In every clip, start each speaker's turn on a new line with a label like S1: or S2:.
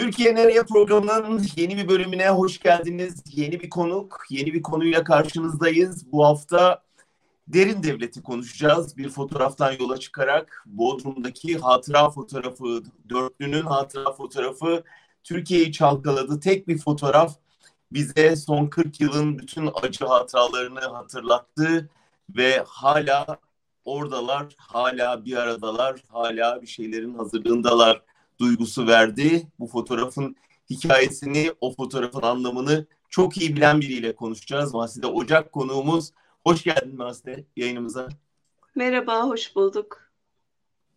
S1: Türkiye Nereye programının yeni bir bölümüne hoş geldiniz. Yeni bir konuk, yeni bir konuyla karşınızdayız. Bu hafta derin devleti konuşacağız. Bir fotoğraftan yola çıkarak Bodrum'daki hatıra fotoğrafı, dörtlünün hatıra fotoğrafı Türkiye'yi çalkaladı. Tek bir fotoğraf bize son 40 yılın bütün acı hatıralarını hatırlattı ve hala oradalar, hala bir aradalar, hala bir şeylerin hazırlığındalar duygusu verdi. Bu fotoğrafın hikayesini, o fotoğrafın anlamını çok iyi bilen biriyle konuşacağız. Maside Ocak konuğumuz. Hoş geldin Maside yayınımıza.
S2: Merhaba, hoş bulduk.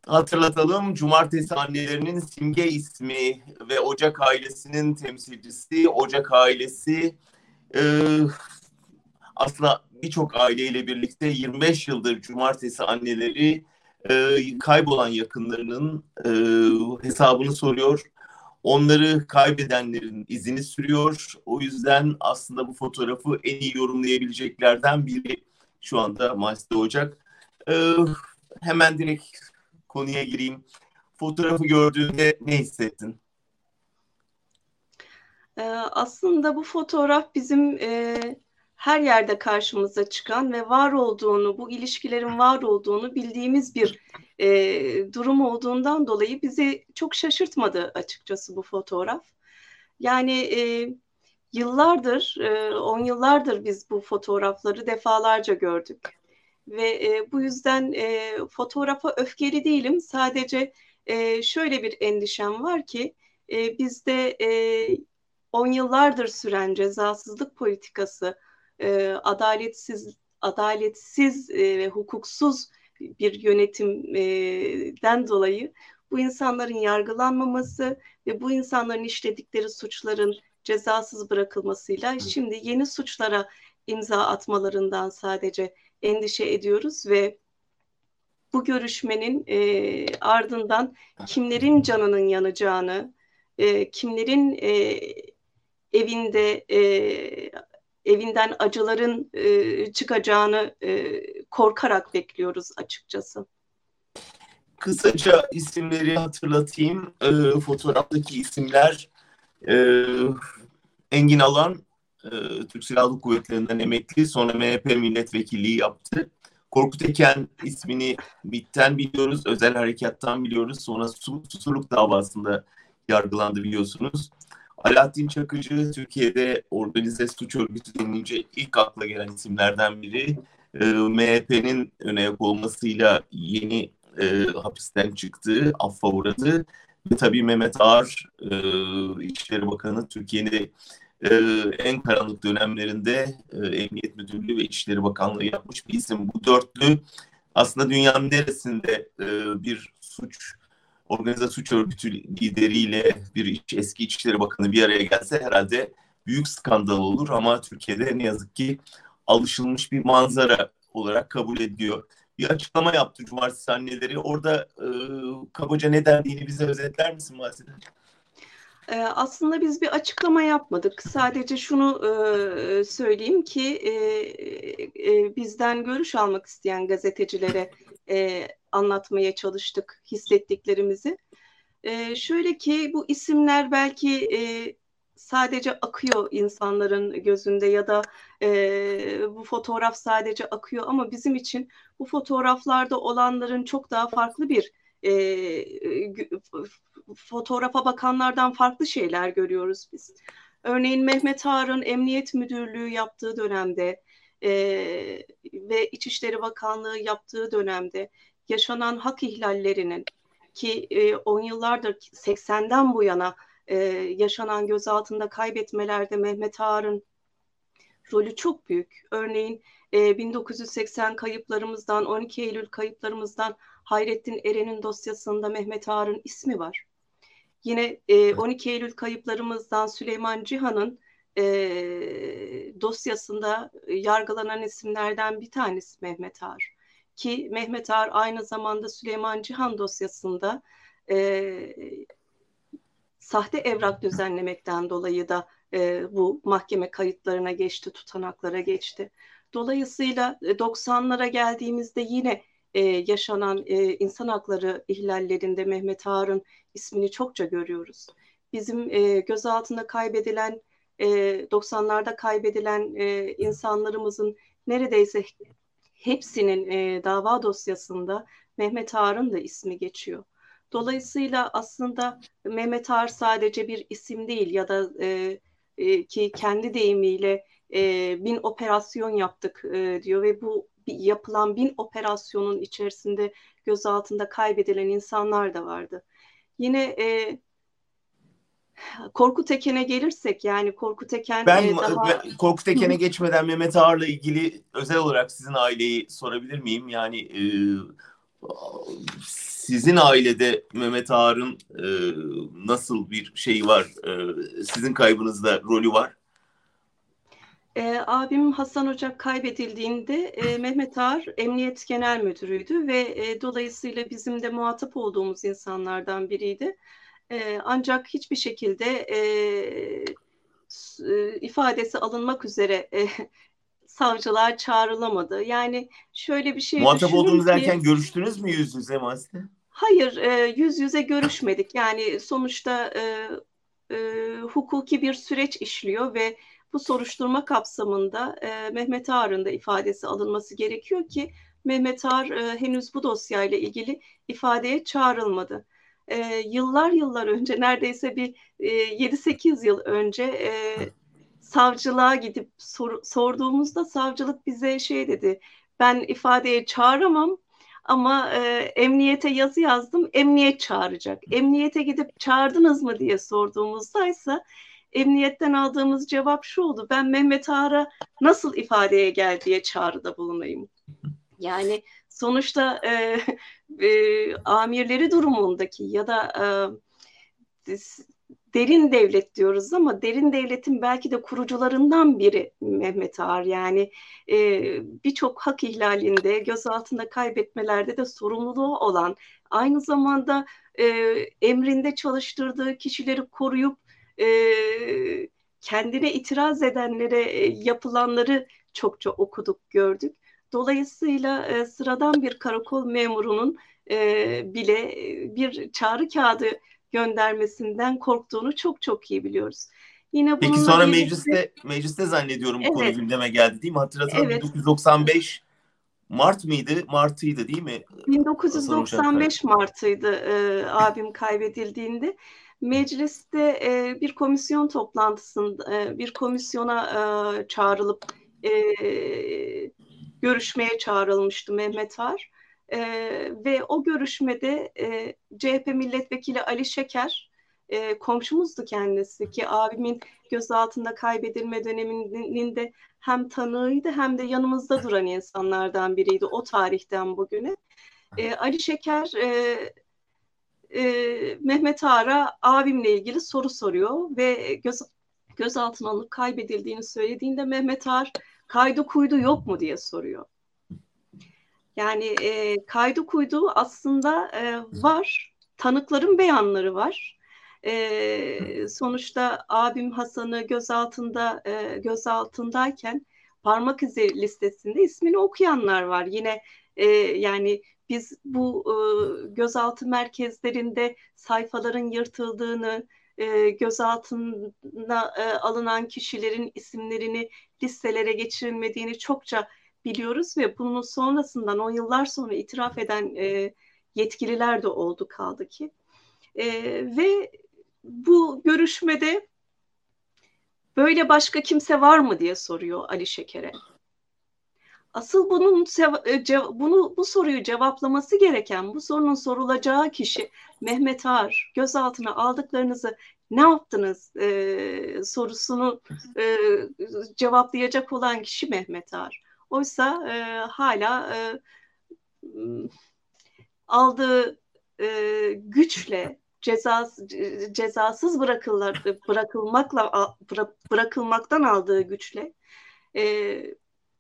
S1: Hatırlatalım, Cumartesi annelerinin simge ismi ve Ocak ailesinin temsilcisi. Ocak ailesi e, aslında birçok aileyle birlikte 25 yıldır Cumartesi anneleri e, kaybolan yakınlarının e, hesabını soruyor. Onları kaybedenlerin izini sürüyor. O yüzden aslında bu fotoğrafı en iyi yorumlayabileceklerden biri şu anda Maçta Ocak. E, hemen direkt konuya gireyim. Fotoğrafı gördüğünde ne hissettin?
S2: Aslında bu fotoğraf bizim e, her yerde karşımıza çıkan ve var olduğunu, bu ilişkilerin var olduğunu bildiğimiz bir e, durum olduğundan dolayı bizi çok şaşırtmadı açıkçası bu fotoğraf. Yani e, yıllardır, e, on yıllardır biz bu fotoğrafları defalarca gördük. Ve e, bu yüzden e, fotoğrafa öfkeli değilim. Sadece e, şöyle bir endişem var ki e, bizde e, on yıllardır süren cezasızlık politikası, e, adaletsiz adaletsiz e, ve hukuksuz bir yönetimden dolayı bu insanların yargılanmaması ve bu insanların işledikleri suçların cezasız bırakılmasıyla şimdi yeni suçlara imza atmalarından sadece endişe ediyoruz ve bu görüşmenin e, ardından kimlerin canının yanacağını, e, kimlerin e, evinde e, evinden acıların e, çıkacağını e, korkarak bekliyoruz açıkçası.
S1: Kısaca isimleri hatırlatayım. E, fotoğraftaki isimler e, Engin Alan e, Türk Silahlı Kuvvetleri'nden emekli sonra MHP milletvekilliği yaptı. Korkut Eken ismini MİT'ten biliyoruz, özel harekattan biliyoruz. Sonra Susurluk davasında yargılandı biliyorsunuz. Alaaddin Çakıcı Türkiye'de organize suç örgütü denilince ilk akla gelen isimlerden biri. E, MHP'nin öne olmasıyla yeni e, hapisten çıktığı, affa uğradı. Ve tabii Mehmet Ağar, e, İçişleri Bakanı Türkiye'nin e, en karanlık dönemlerinde e, Emniyet Müdürlüğü ve İçişleri Bakanlığı yapmış bir isim. Bu dörtlü aslında dünyanın neresinde e, bir suç organize suç örgütü lideriyle bir eski İçişleri Bakanı bir araya gelse herhalde büyük skandal olur ama Türkiye'de ne yazık ki alışılmış bir manzara olarak kabul ediyor. Bir açıklama yaptı Cumartesi anneleri. Orada e, kabaca ne dendiğini bize özetler misin Maside?
S2: Aslında biz bir açıklama yapmadık. Sadece şunu söyleyeyim ki bizden görüş almak isteyen gazetecilere anlatmaya çalıştık hissettiklerimizi. Şöyle ki bu isimler belki sadece akıyor insanların gözünde ya da bu fotoğraf sadece akıyor ama bizim için bu fotoğraflarda olanların çok daha farklı bir fotoğrafa bakanlardan farklı şeyler görüyoruz biz. Örneğin Mehmet Ağar'ın Emniyet Müdürlüğü yaptığı dönemde e, ve İçişleri Bakanlığı yaptığı dönemde yaşanan hak ihlallerinin ki e, 10 yıllardır 80'den bu yana e, yaşanan gözaltında kaybetmelerde Mehmet Ağar'ın rolü çok büyük. Örneğin e, 1980 kayıplarımızdan 12 Eylül kayıplarımızdan Hayrettin Eren'in dosyasında Mehmet Ağar'ın ismi var. Yine e, 12 Eylül kayıplarımızdan Süleyman Cihan'ın e, dosyasında yargılanan isimlerden bir tanesi Mehmet Ağar. Ki Mehmet Ağar aynı zamanda Süleyman Cihan dosyasında e, sahte evrak düzenlemekten dolayı da e, bu mahkeme kayıtlarına geçti, tutanaklara geçti. Dolayısıyla 90'lara geldiğimizde yine e, yaşanan e, insan hakları ihlallerinde Mehmet Ağar'ın ismini çokça görüyoruz. bizim e, gözaltında kaybedilen e, 90'larda kaybedilen e, insanlarımızın neredeyse hepsinin e, dava dosyasında Mehmet Ağar'ın da ismi geçiyor. Dolayısıyla aslında Mehmet Ağar sadece bir isim değil ya da e, e, ki kendi deyimiyle e, bin operasyon yaptık e, diyor ve bu yapılan bin operasyonun içerisinde gözaltında kaybedilen insanlar da vardı. Yine e, Korkut Eken'e gelirsek yani Korkut Eken
S1: ben e, daha... Korkut Eken'e geçmeden Mehmet Ağar'la ilgili özel olarak sizin aileyi sorabilir miyim? Yani e, sizin ailede Mehmet Ağar'ın e, nasıl bir şeyi var? E, sizin kaybınızda rolü var?
S2: E, abim Hasan Ocak kaybedildiğinde e, Mehmet Ağar Emniyet Genel Müdürüydü ve e, dolayısıyla bizim de muhatap olduğumuz insanlardan biriydi. E, ancak hiçbir şekilde e, ifadesi alınmak üzere e, savcılar çağrılamadı. Yani şöyle bir şey
S1: Muhatap olduğunuz derken görüştünüz mü yüz yüze Masli?
S2: Hayır, e, yüz yüze görüşmedik. Yani sonuçta e, e, hukuki bir süreç işliyor ve bu soruşturma kapsamında e, Mehmet Ağar'ın da ifadesi alınması gerekiyor ki Mehmet Ağar e, henüz bu dosyayla ilgili ifadeye çağrılmadı. E, yıllar yıllar önce neredeyse bir e, 7-8 yıl önce e, savcılığa gidip sor, sorduğumuzda savcılık bize şey dedi ben ifadeye çağıramam ama e, emniyete yazı yazdım emniyet çağıracak. Emniyete gidip çağırdınız mı diye sorduğumuzda ise emniyetten aldığımız cevap şu oldu. Ben Mehmet Ağar'a nasıl ifadeye gel diye çağrıda bulunayım. Yani sonuçta e, e, amirleri durumundaki ya da e, derin devlet diyoruz ama derin devletin belki de kurucularından biri Mehmet Ağar. Yani e, birçok hak ihlalinde, gözaltında kaybetmelerde de sorumluluğu olan, aynı zamanda e, emrinde çalıştırdığı kişileri koruyup e, kendine itiraz edenlere e, yapılanları çokça okuduk, gördük. Dolayısıyla e, sıradan bir karakol memurunun e, bile e, bir çağrı kağıdı göndermesinden korktuğunu çok çok iyi biliyoruz.
S1: Yine Peki sonra birlikte... mecliste mecliste zannediyorum evet. konu gündeme geldi değil mi? Hatırlatalım evet. 1995 Mart mıydı? Mart'ıydı değil mi?
S2: 1995 Mart'ıydı e, abim kaybedildiğinde. Mecliste e, bir komisyon toplantısında e, bir komisyona e, çağrılıp e, görüşmeye çağrılmıştı Mehmet Ar. E, ve o görüşmede e, CHP milletvekili Ali Şeker e, komşumuzdu kendisi ki abimin gözaltında kaybedilme döneminin de hem tanığıydı hem de yanımızda duran insanlardan biriydi o tarihten bugüne. E, Ali Şeker e, e, Mehmet Ağar'a abimle ilgili soru soruyor ve göz, gözaltına alınıp kaybedildiğini söylediğinde Mehmet Ağar kaydı kuydu yok mu diye soruyor. Yani e, kaydı kuydu aslında e, var. Tanıkların beyanları var. E, sonuçta abim Hasan'ı gözaltında e, gözaltındayken parmak izi listesinde ismini okuyanlar var. Yine e, yani biz bu e, gözaltı merkezlerinde sayfaların yırtıldığını, e, gözaltına e, alınan kişilerin isimlerini listelere geçirilmediğini çokça biliyoruz ve bunun sonrasından on yıllar sonra itiraf eden e, yetkililer de oldu kaldı ki. E, ve bu görüşmede böyle başka kimse var mı diye soruyor Ali Şeker'e. Asıl bunun e, bunu bu soruyu cevaplaması gereken bu sorunun sorulacağı kişi Mehmet Ağar gözaltına aldıklarınızı ne yaptınız e, sorusunu e, cevaplayacak olan kişi Mehmet Ağar. Oysa e, hala e, aldığı e, güçle cezas, cezasız bırakılır, bırakılmakla bırakılmaktan aldığı güçle e,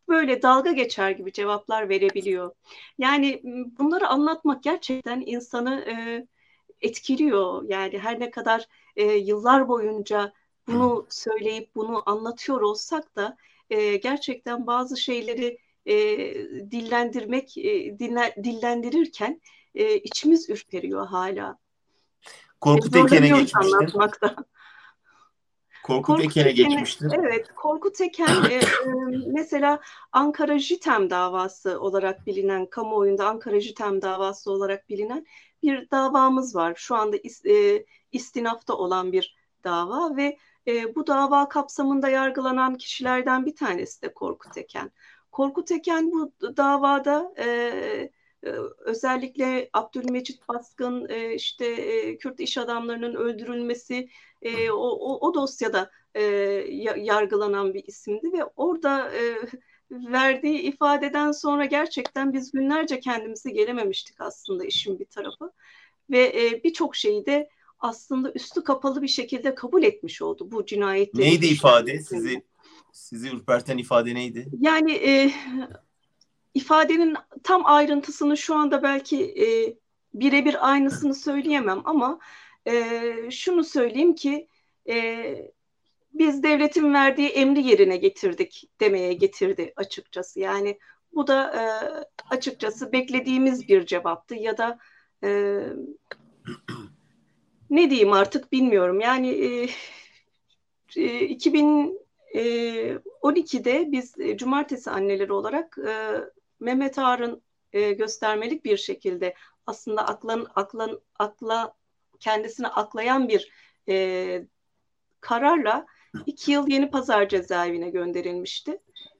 S2: böyle dalga geçer gibi cevaplar verebiliyor. Yani bunları anlatmak gerçekten insanı e, etkiliyor. Yani her ne kadar e, yıllar boyunca bunu söyleyip bunu anlatıyor olsak da e, gerçekten bazı şeyleri e, dillendirmek, e, dinle, dillendirirken e, içimiz ürperiyor hala.
S1: Korkut Eken'e geçmiştin. Korkut, Korkut Eken'e geçmiştin.
S2: Evet, Korkut Eken e, e, mesela Ankara JITEM davası olarak bilinen, kamuoyunda Ankara JITEM davası olarak bilinen bir davamız var. Şu anda is, e, istinafta olan bir dava ve e, bu dava kapsamında yargılanan kişilerden bir tanesi de Korkut Eken. Korkut Eken bu davada e, özellikle Abdülmecit Baskın, e, işte e, Kürt iş adamlarının öldürülmesi e, o, o, o dosyada yargılanan bir isimdi ve orada verdiği ifadeden sonra gerçekten biz günlerce kendimizi gelememiştik aslında işin bir tarafı ve birçok şeyi de aslında üstü kapalı bir şekilde kabul etmiş oldu bu cinayetleri.
S1: Neydi ifade? Sizi sizi ürperten ifade neydi?
S2: Yani e, ifadenin tam ayrıntısını şu anda belki e, birebir aynısını söyleyemem ama e, şunu söyleyeyim ki e, biz devletin verdiği emri yerine getirdik demeye getirdi açıkçası. Yani bu da e, açıkçası beklediğimiz bir cevaptı ya da e, ne diyeyim artık bilmiyorum. Yani e, e, 2012'de biz e, cumartesi anneleri olarak e, Mehmet Ağar'ın e, göstermelik bir şekilde aslında aklan aklan akla kendisini aklayan bir e, kararla iki yıl Yeni Pazar cezaevine gönderilmişti.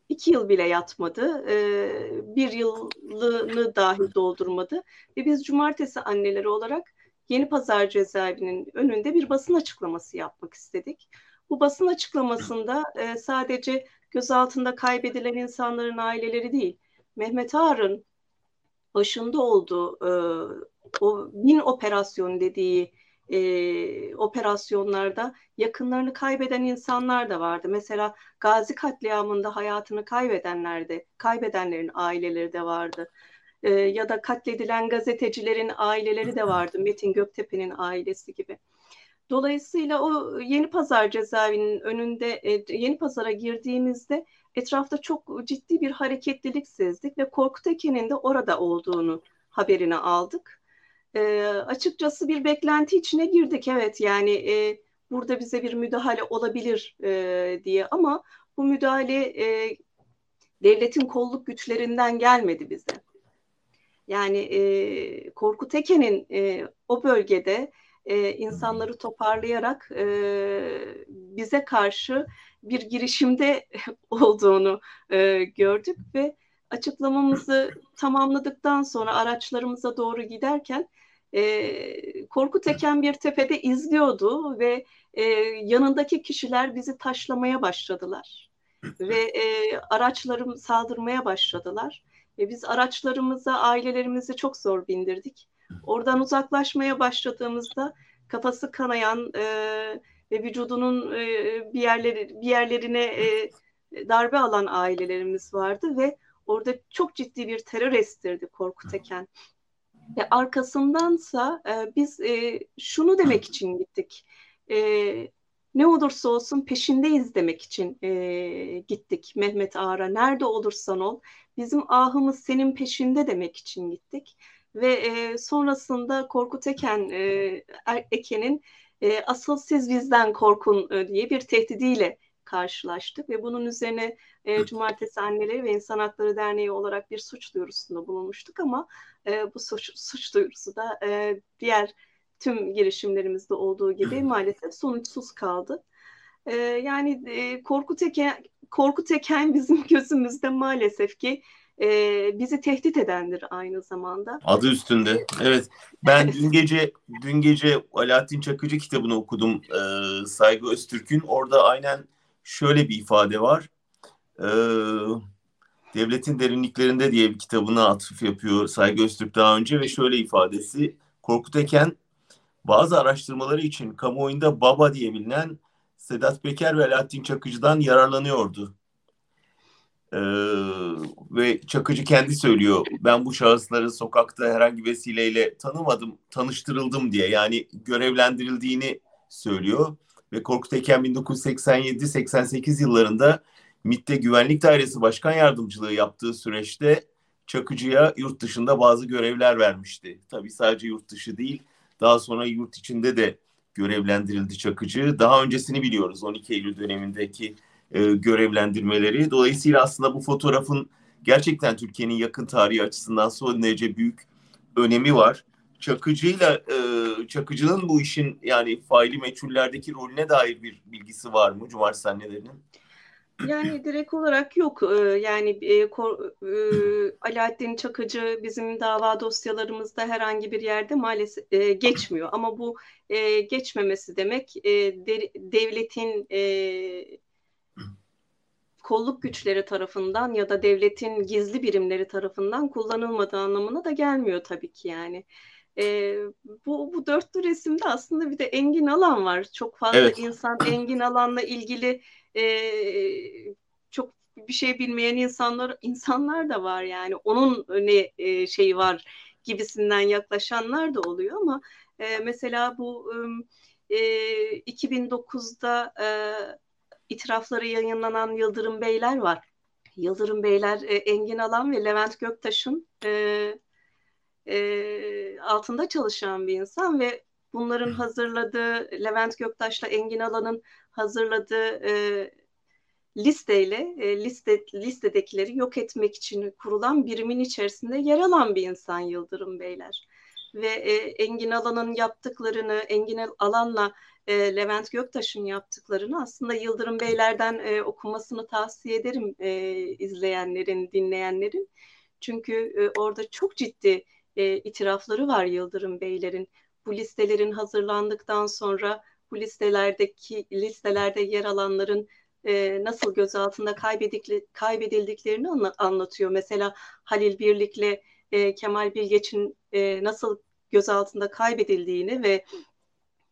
S2: İki yıl bile yatmadı. E, bir yılını dahi doldurmadı. Ve biz cumartesi anneleri olarak Yeni Pazar cezaevinin önünde bir basın açıklaması yapmak istedik. Bu basın açıklamasında e, sadece gözaltında kaybedilen insanların aileleri değil, Mehmet Ağar'ın başında olduğu e, o bin operasyon dediği e, operasyonlarda yakınlarını kaybeden insanlar da vardı. Mesela Gazi katliamında hayatını kaybedenler de, kaybedenlerin aileleri de vardı. E, ya da katledilen gazetecilerin aileleri de vardı. Metin Göktepe'nin ailesi gibi. Dolayısıyla o Yeni Pazar cezaevinin önünde e, Yeni Pazar'a girdiğimizde etrafta çok ciddi bir hareketlilik sezdik ve Korkut Eken'in de orada olduğunu haberini aldık. E, açıkçası bir beklenti içine girdik evet yani e, burada bize bir müdahale olabilir e, diye ama bu müdahale e, devletin kolluk güçlerinden gelmedi bize. Yani e, Korkut Eken'in e, o bölgede e, insanları toparlayarak e, bize karşı bir girişimde olduğunu e, gördük ve açıklamamızı tamamladıktan sonra araçlarımıza doğru giderken e, Korkut Eken bir tepede izliyordu ve e, yanındaki kişiler bizi taşlamaya başladılar ve e, araçlarım saldırmaya başladılar ve biz araçlarımıza ailelerimizi çok zor bindirdik. Oradan uzaklaşmaya başladığımızda kafası kanayan e, ve vücudunun e, bir yerleri bir yerlerine e, darbe alan ailelerimiz vardı ve orada çok ciddi bir terör estirdi Korkut Eken. Ve arkasındansa e, biz e, şunu demek için gittik. E, ne olursa olsun peşindeyiz demek için e, gittik Mehmet Ağar'a. Nerede olursan ol bizim ahımız senin peşinde demek için gittik. Ve e, sonrasında Korkut Eken, e, Eken'in e, asıl siz bizden korkun e, diye bir tehdidiyle karşılaştık ve bunun üzerine e, Cumartesi Anneleri ve İnsan Hakları Derneği olarak bir suç duyurusunda bulunmuştuk ama e, bu suç, suç duyurusu da e, diğer tüm girişimlerimizde olduğu gibi maalesef sonuçsuz kaldı. E, yani e, Korkut Eken, Korkut Eken bizim gözümüzde maalesef ki e, bizi tehdit edendir aynı zamanda.
S1: Adı üstünde. Evet. Ben dün gece dün gece Alaaddin Çakıcı kitabını okudum. E, Saygı Öztürk'ün. Orada aynen şöyle bir ifade var. E, Devletin Derinliklerinde diye bir kitabına atıf yapıyor Saygı Öztürk daha önce ve şöyle ifadesi Korkut Eken bazı araştırmaları için kamuoyunda baba diye bilinen Sedat Peker ve Alaaddin Çakıcı'dan yararlanıyordu. Ee, ve Çakıcı kendi söylüyor ben bu şahısları sokakta herhangi vesileyle tanımadım, tanıştırıldım diye yani görevlendirildiğini söylüyor. Ve Korkut Eken 1987-88 yıllarında MİT'te Güvenlik Dairesi Başkan Yardımcılığı yaptığı süreçte Çakıcı'ya yurt dışında bazı görevler vermişti. Tabii sadece yurt dışı değil, Daha sonra yurt içinde de görevlendirildi Çakıcı. Daha öncesini biliyoruz 12 Eylül dönemindeki e, görevlendirmeleri. Dolayısıyla aslında bu fotoğrafın gerçekten Türkiye'nin yakın tarihi açısından son derece büyük önemi var. Çakıcı'yla e, Çakıcı'nın bu işin yani faili meçhullerdeki rolüne dair bir bilgisi var mı Cumartesi annelerinin?
S2: Yani direkt olarak yok. Ee, yani e, Kor, e, Alaaddin Çakıcı bizim dava dosyalarımızda herhangi bir yerde maalesef e, geçmiyor. Ama bu e, geçmemesi demek e, de, devletin e, kolluk güçleri tarafından ya da devletin gizli birimleri tarafından kullanılmadığı anlamına da gelmiyor tabii ki yani. E, bu, bu dörtlü resimde aslında bir de Engin Alan var. Çok fazla evet. insan Engin Alan'la ilgili e, çok bir şey bilmeyen insanlar insanlar da var yani. Onun ne e, şeyi var gibisinden yaklaşanlar da oluyor ama e, mesela bu e, 2009'da e, itirafları yayınlanan Yıldırım Beyler var. Yıldırım Beyler e, Engin Alan ve Levent Göktaş'ın e, e, altında çalışan bir insan ve bunların hazırladığı Levent Göktaş'la Engin Alan'ın hazırladığı e, listeyle e, liste listedekileri yok etmek için kurulan birimin içerisinde yer alan bir insan Yıldırım Beyler ve e, Engin Alan'ın yaptıklarını Engin Alan'la e, Levent Göktaş'ın yaptıklarını aslında Yıldırım Beyler'den e, okumasını tavsiye ederim e, izleyenlerin, dinleyenlerin. Çünkü e, orada çok ciddi e, itirafları var Yıldırım Beylerin. Bu listelerin hazırlandıktan sonra bu listelerdeki listelerde yer alanların e, nasıl gözaltında kaybedildiklerini anlatıyor. Mesela Halil Birlik'le e, Kemal Bilgeç'in e, nasıl gözaltında kaybedildiğini ve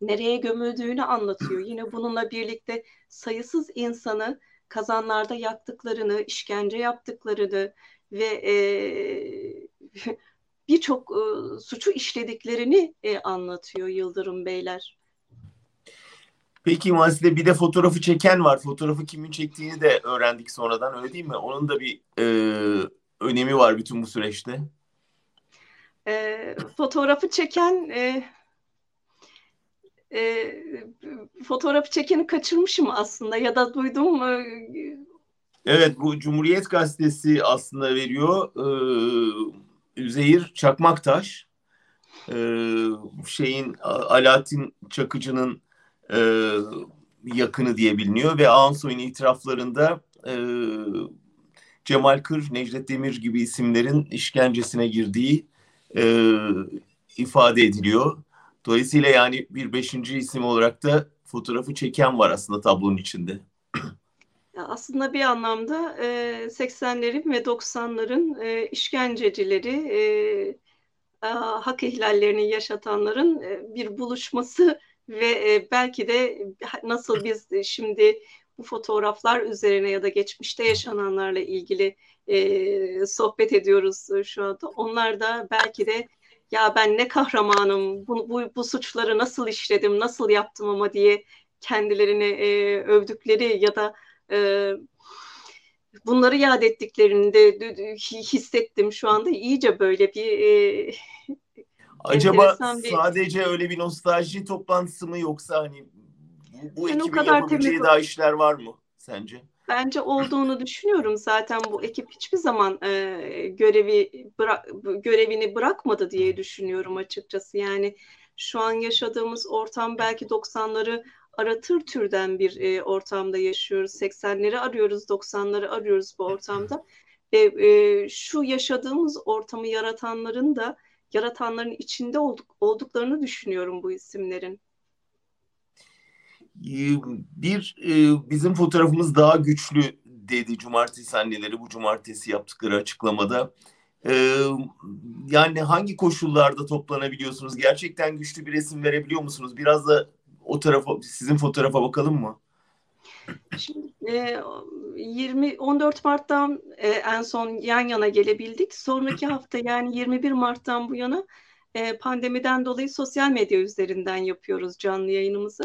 S2: nereye gömüldüğünü anlatıyor. Yine bununla birlikte sayısız insanı kazanlarda yaktıklarını, işkence yaptıklarını ve e, birçok e, suçu işlediklerini e, anlatıyor Yıldırım Beyler.
S1: Peki Mazide bir de fotoğrafı çeken var. Fotoğrafı kimin çektiğini de öğrendik sonradan öyle değil mi? Onun da bir e, önemi var bütün bu süreçte.
S2: E, fotoğrafı çeken e, e, fotoğrafı çekeni kaçırmışım aslında ya da duydum. E,
S1: evet bu Cumhuriyet Gazetesi aslında veriyor. E, Üzeyir Çakmaktaş e, şeyin Alaaddin Çakıcı'nın e, yakını diye biliniyor ve Ağansoy'un itiraflarında e, Cemal Kır, Necdet Demir gibi isimlerin işkencesine girdiği e, ifade ediliyor. Dolayısıyla yani bir beşinci isim olarak da fotoğrafı çeken var aslında tablonun içinde.
S2: Aslında bir anlamda e, 80'lerin ve 90'ların e, işkencecileri, e, e, hak ihlallerini yaşatanların e, bir buluşması ve e, belki de nasıl biz şimdi bu fotoğraflar üzerine ya da geçmişte yaşananlarla ilgili sohbet ediyoruz şu anda. Onlar da belki de ya ben ne kahramanım, bu, bu, bu suçları nasıl işledim, nasıl yaptım ama diye kendilerini e, övdükleri ya da e, bunları yad ettiklerinde hissettim şu anda iyice böyle bir e,
S1: Acaba bir... sadece öyle bir nostalji toplantısı mı yoksa hani bu, bu ekibin kadar yapabileceği daha işler var mı sence?
S2: Bence olduğunu düşünüyorum. Zaten bu ekip hiçbir zaman e, görevi bıra- görevini bırakmadı diye düşünüyorum açıkçası. Yani şu an yaşadığımız ortam belki 90'ları aratır türden bir e, ortamda yaşıyoruz. 80'leri arıyoruz, 90'ları arıyoruz bu ortamda. Ve e, şu yaşadığımız ortamı yaratanların da yaratanların içinde olduk, olduklarını düşünüyorum bu isimlerin.
S1: Ee, bir e, bizim fotoğrafımız daha güçlü dedi cumartesi anneleri bu cumartesi yaptıkları açıklamada. Ee, yani hangi koşullarda toplanabiliyorsunuz? Gerçekten güçlü bir resim verebiliyor musunuz? Biraz da o tarafa sizin fotoğrafa bakalım mı?
S2: Şimdi e, 20 14 Mart'tan e, en son yan yana gelebildik. Sonraki hafta yani 21 Mart'tan bu yana e, pandemiden dolayı sosyal medya üzerinden yapıyoruz canlı yayınımızı.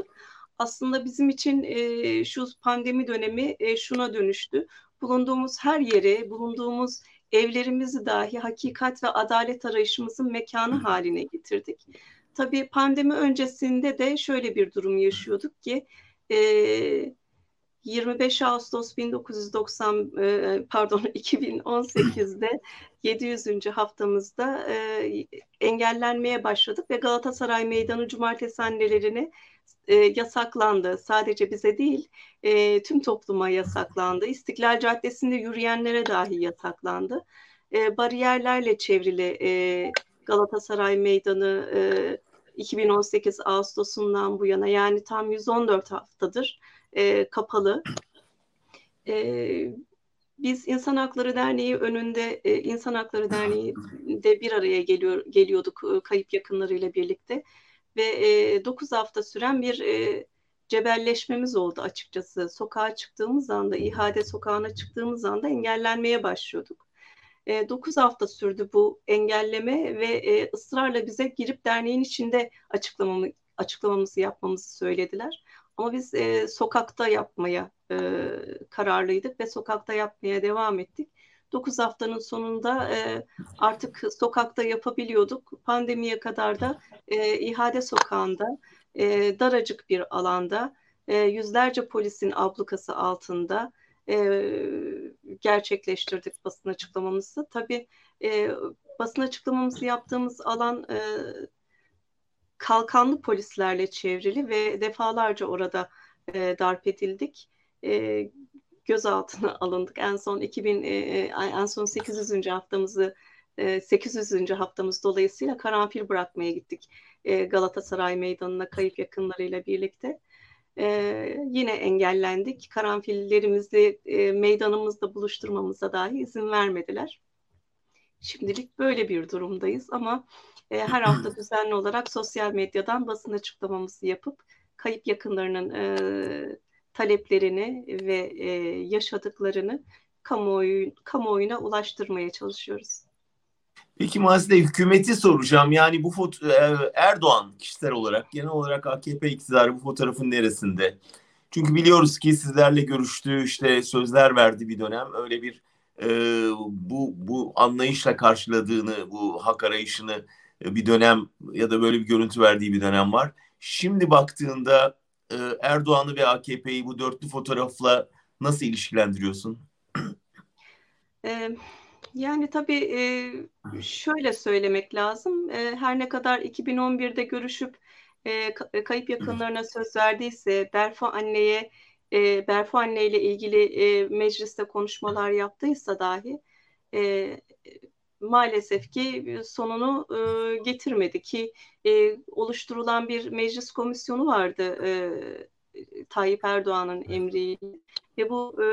S2: Aslında bizim için e, şu pandemi dönemi e, şuna dönüştü. Bulunduğumuz her yere, bulunduğumuz evlerimizi dahi hakikat ve adalet arayışımızın mekanı haline getirdik. tabii pandemi öncesinde de şöyle bir durum yaşıyorduk ki e, 25 Ağustos 1990 e, pardon 2018'de 700. haftamızda e, engellenmeye başladık ve Galatasaray Meydanı Cumartesi annelerini e, yasaklandı. Sadece bize değil e, tüm topluma yasaklandı. İstiklal Caddesi'nde yürüyenlere dahi yasaklandı. E, bariyerlerle çevrili e, Galatasaray Meydanı e, 2018 Ağustos'undan bu yana yani tam 114 haftadır e, kapalı. E, biz İnsan Hakları Derneği önünde e, İnsan Hakları Derneği de bir araya geliyor geliyorduk e, kayıp yakınlarıyla birlikte ve e, 9 hafta süren bir e, cebelleşmemiz oldu açıkçası. Sokağa çıktığımız anda, İhade sokağına çıktığımız anda engellenmeye başlıyorduk. E, 9 hafta sürdü bu engelleme ve e, ısrarla bize girip derneğin içinde açıklamamı, açıklamamızı yapmamızı söylediler. Ama biz e, sokakta yapmaya e, kararlıydık ve sokakta yapmaya devam ettik. 9 haftanın sonunda e, artık sokakta yapabiliyorduk. Pandemiye kadar da e, İhade Sokağı'nda e, daracık bir alanda e, yüzlerce polisin ablukası altında e, gerçekleştirdik basın açıklamamızı. Tabii e, basın açıklamamızı yaptığımız alan e, kalkanlı polislerle çevrili ve defalarca orada e, darp edildik. E, gözaltına alındık. En son 2000 e, e, en son 800. haftamızı e, 800. haftamız dolayısıyla karanfil bırakmaya gittik e, Galatasaray Meydanı'na kayıp yakınlarıyla birlikte. E, yine engellendik. Karanfillerimizi e, meydanımızda buluşturmamıza dahi izin vermediler. Şimdilik böyle bir durumdayız ama e, her hafta düzenli olarak sosyal medyadan basın açıklamamızı yapıp kayıp yakınlarının e, taleplerini ve e, yaşadıklarını kamuoyu, kamuoyuna ulaştırmaya çalışıyoruz.
S1: Peki Mazide hükümeti soracağım. Yani bu foto e, Erdoğan kişisel olarak genel olarak AKP iktidarı bu fotoğrafın neresinde? Çünkü biliyoruz ki sizlerle görüştüğü işte sözler verdi bir dönem. Öyle bir e, bu bu anlayışla karşıladığını, bu hak arayışını e, bir dönem ya da böyle bir görüntü verdiği bir dönem var. Şimdi baktığında e, Erdoğan'ı ve AKP'yi bu dörtlü fotoğrafla nasıl ilişkilendiriyorsun?
S2: Yani tabii şöyle söylemek lazım. Her ne kadar 2011'de görüşüp kayıp yakınlarına söz verdiyse, Berfa anneye, Berfa anne ile ilgili mecliste konuşmalar yaptıysa dahi maalesef ki sonunu e, getirmedi ki e, oluşturulan bir meclis komisyonu vardı e, Tayyip Erdoğan'ın emriyle. Ve bu e,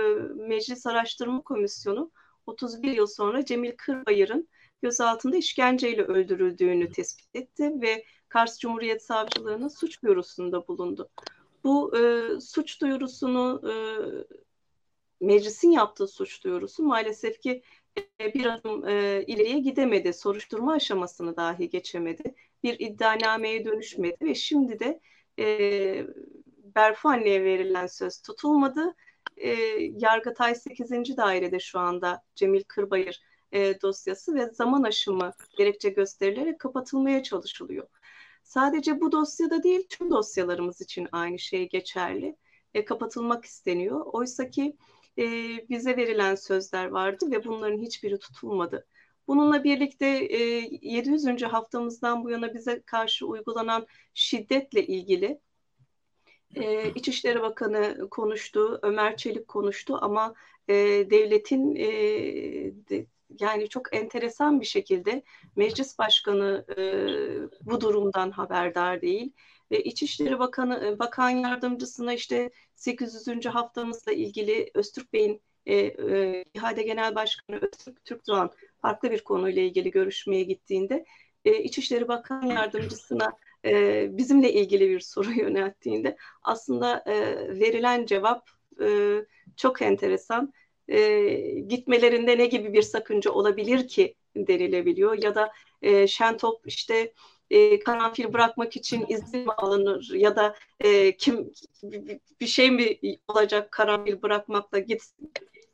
S2: meclis araştırma komisyonu 31 yıl sonra Cemil Kırbayır'ın gözaltında işkenceyle öldürüldüğünü tespit etti ve Kars Cumhuriyet Savcılığı'nın suç duyurusunda bulundu. Bu e, suç duyurusunu e, meclisin yaptığı suç duyurusu maalesef ki e, bir adım e, ileriye gidemedi. Soruşturma aşamasını dahi geçemedi. Bir iddianameye dönüşmedi ve şimdi de e, Berfu anneye verilen söz tutulmadı. E, Yargıtay 8. dairede şu anda Cemil Kırbayır e, dosyası ve zaman aşımı gerekçe gösterilerek kapatılmaya çalışılıyor. Sadece bu dosyada değil tüm dosyalarımız için aynı şey geçerli. E, kapatılmak isteniyor. Oysa ki e, bize verilen sözler vardı ve bunların hiçbiri tutulmadı. Bununla birlikte e, 700. haftamızdan bu yana bize karşı uygulanan şiddetle ilgili e, İçişleri Bakanı konuştu, Ömer Çelik konuştu ama e, devletin e, de, yani çok enteresan bir şekilde meclis başkanı e, bu durumdan haberdar değil ve İçişleri Bakanı e, Bakan Yardımcısına işte 800. haftamızla ilgili Öztürk Bey'in e, e, İHA'de Genel Başkanı Öztürk Türkdoğan farklı bir konuyla ilgili görüşmeye gittiğinde e, İçişleri Bakan Yardımcısına e, bizimle ilgili bir soru yönelttiğinde aslında e, verilen cevap e, çok enteresan. E, gitmelerinde ne gibi bir sakınca olabilir ki denilebiliyor ya da e, Şentop işte e, karanfil bırakmak için izin mi alınır ya da e, kim bir şey mi olacak karanfil bırakmakla git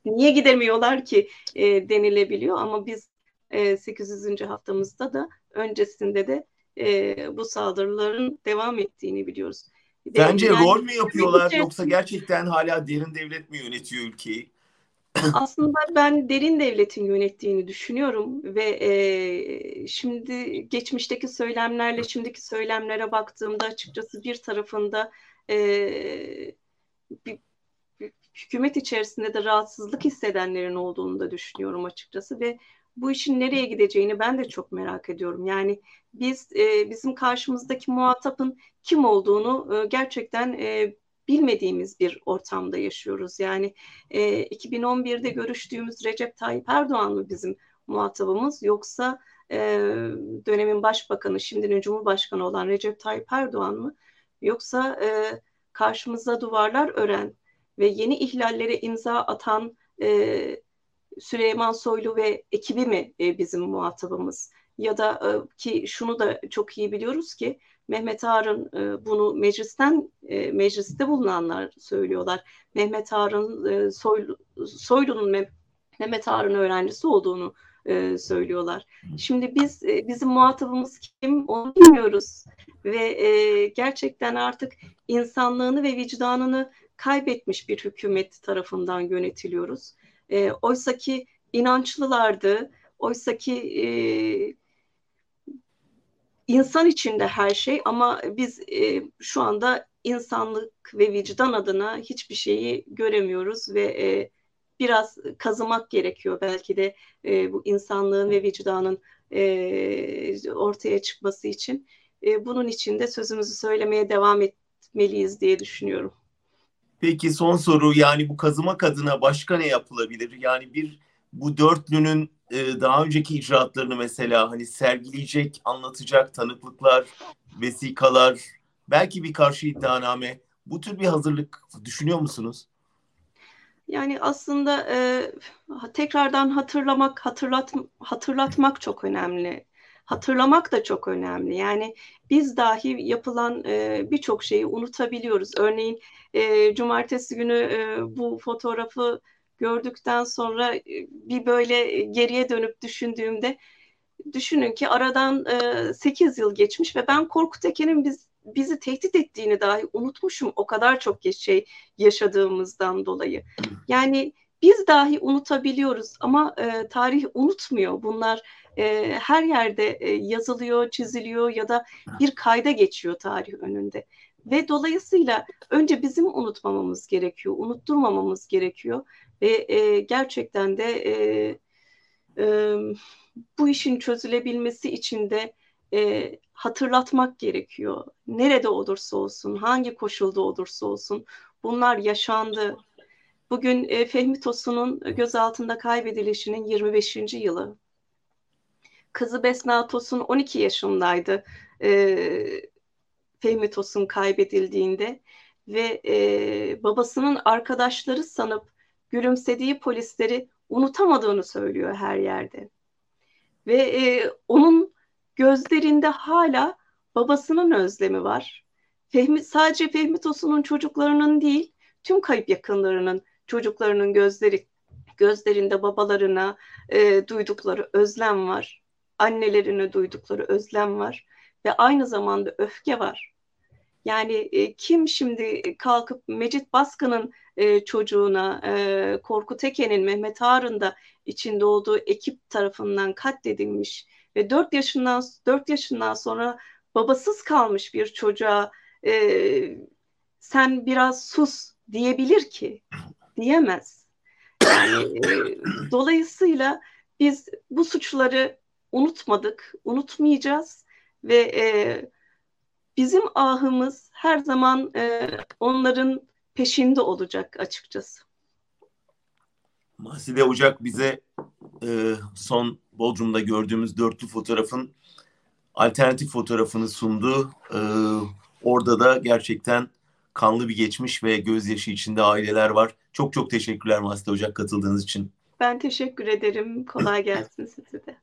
S2: niye gidemiyorlar ki e, denilebiliyor ama biz e, 800. haftamızda da öncesinde de e, bu saldırıların devam ettiğini biliyoruz.
S1: Bence yani, rol mü yapıyorlar yoksa gerçekten hala derin devlet mi yönetiyor ülkeyi?
S2: Aslında ben derin devletin yönettiğini düşünüyorum ve e, şimdi geçmişteki söylemlerle şimdiki söylemlere baktığımda açıkçası bir tarafında e, bir, bir, hükümet içerisinde de rahatsızlık hissedenlerin olduğunu da düşünüyorum açıkçası ve bu işin nereye gideceğini ben de çok merak ediyorum. Yani biz e, bizim karşımızdaki muhatapın kim olduğunu e, gerçekten e, bilmediğimiz bir ortamda yaşıyoruz. Yani e, 2011'de görüştüğümüz Recep Tayyip Erdoğan mı bizim muhatabımız yoksa e, dönemin başbakanı şimdinin cumhurbaşkanı olan Recep Tayyip Erdoğan mı yoksa e, karşımıza duvarlar ören ve yeni ihlallere imza atan e, Süleyman Soylu ve ekibi mi e, bizim muhatabımız? Ya da e, ki şunu da çok iyi biliyoruz ki Mehmet Harun e, bunu meclisten e, mecliste bulunanlar söylüyorlar. Mehmet Harun e, Soylu, Soylu'nun Meh Mehmet Harun öğrencisi olduğunu e, söylüyorlar. Şimdi biz e, bizim muhatabımız kim onu bilmiyoruz ve e, gerçekten artık insanlığını ve vicdanını kaybetmiş bir hükümet tarafından yönetiliyoruz. E, Oysa ki inançlılardı, oysa ki e, insan içinde her şey ama biz e, şu anda insanlık ve vicdan adına hiçbir şeyi göremiyoruz ve e, biraz kazımak gerekiyor belki de e, bu insanlığın ve vicdanın e, ortaya çıkması için. E, bunun için de sözümüzü söylemeye devam etmeliyiz diye düşünüyorum.
S1: Peki son soru yani bu kazımak adına başka ne yapılabilir? Yani bir bu dörtlünün e, daha önceki icraatlarını mesela hani sergileyecek, anlatacak tanıklıklar, vesikalar, belki bir karşı iddianame bu tür bir hazırlık düşünüyor musunuz?
S2: Yani aslında e, tekrardan hatırlamak, hatırlat, hatırlatmak çok önemli. Hatırlamak da çok önemli. Yani biz dahi yapılan e, birçok şeyi unutabiliyoruz. Örneğin e, cumartesi günü e, bu fotoğrafı gördükten sonra e, bir böyle geriye dönüp düşündüğümde düşünün ki aradan e, 8 yıl geçmiş ve ben Korkut Eken'in biz, bizi tehdit ettiğini dahi unutmuşum o kadar çok şey yaşadığımızdan dolayı. Yani biz dahi unutabiliyoruz ama e, tarih unutmuyor. Bunlar e, her yerde e, yazılıyor, çiziliyor ya da bir kayda geçiyor tarih önünde. Ve dolayısıyla önce bizim unutmamamız gerekiyor, unutturmamamız gerekiyor ve e, gerçekten de e, e, bu işin çözülebilmesi için de e, hatırlatmak gerekiyor. Nerede olursa olsun, hangi koşulda olursa olsun bunlar yaşandı. Bugün e, Fehmi Tosun'un gözaltında kaybedilişinin 25. yılı. Kızı Besna Tosun 12 yaşındaydı. E, Fehmi Tosun kaybedildiğinde ve e, babasının arkadaşları sanıp gülümsediği polisleri unutamadığını söylüyor her yerde. Ve e, onun gözlerinde hala babasının özlemi var. Fehmi, sadece Fehmi Tosun'un çocuklarının değil, tüm kayıp yakınlarının çocuklarının gözleri gözlerinde babalarına e, duydukları özlem var. Annelerine duydukları özlem var ve aynı zamanda öfke var. Yani e, kim şimdi kalkıp Mecit Baskın'ın e, çocuğuna, e, Korkut Eken'in, Mehmet Harun da içinde olduğu ekip tarafından katledilmiş ve 4 yaşından 4 yaşından sonra babasız kalmış bir çocuğa e, sen biraz sus diyebilir ki diyemez. E, dolayısıyla biz bu suçları unutmadık, unutmayacağız ve e, bizim ahımız her zaman e, onların peşinde olacak açıkçası.
S1: Maside Ocak bize e, son Bodrum'da gördüğümüz dörtlü fotoğrafın alternatif fotoğrafını sundu. E, orada da gerçekten kanlı bir geçmiş ve gözyaşı içinde aileler var. Çok çok teşekkürler Maside Ocak katıldığınız için.
S2: Ben teşekkür ederim. Kolay gelsin size de.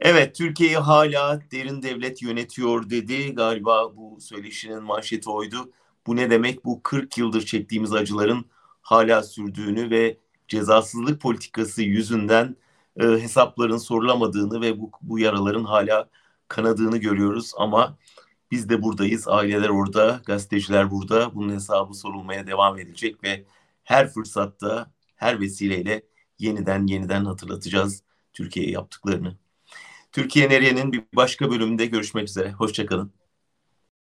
S1: Evet, Türkiye'yi hala derin devlet yönetiyor dedi. Galiba bu söyleşinin manşeti oydu. Bu ne demek? Bu 40 yıldır çektiğimiz acıların hala sürdüğünü ve cezasızlık politikası yüzünden e, hesapların sorulamadığını ve bu, bu yaraların hala kanadığını görüyoruz ama biz de buradayız. Aileler orada, gazeteciler burada. Bunun hesabı sorulmaya devam edecek ve her fırsatta, her vesileyle yeniden yeniden hatırlatacağız Türkiye'ye yaptıklarını. Türkiye Nereye'nin bir başka bölümünde görüşmek üzere. Hoşçakalın.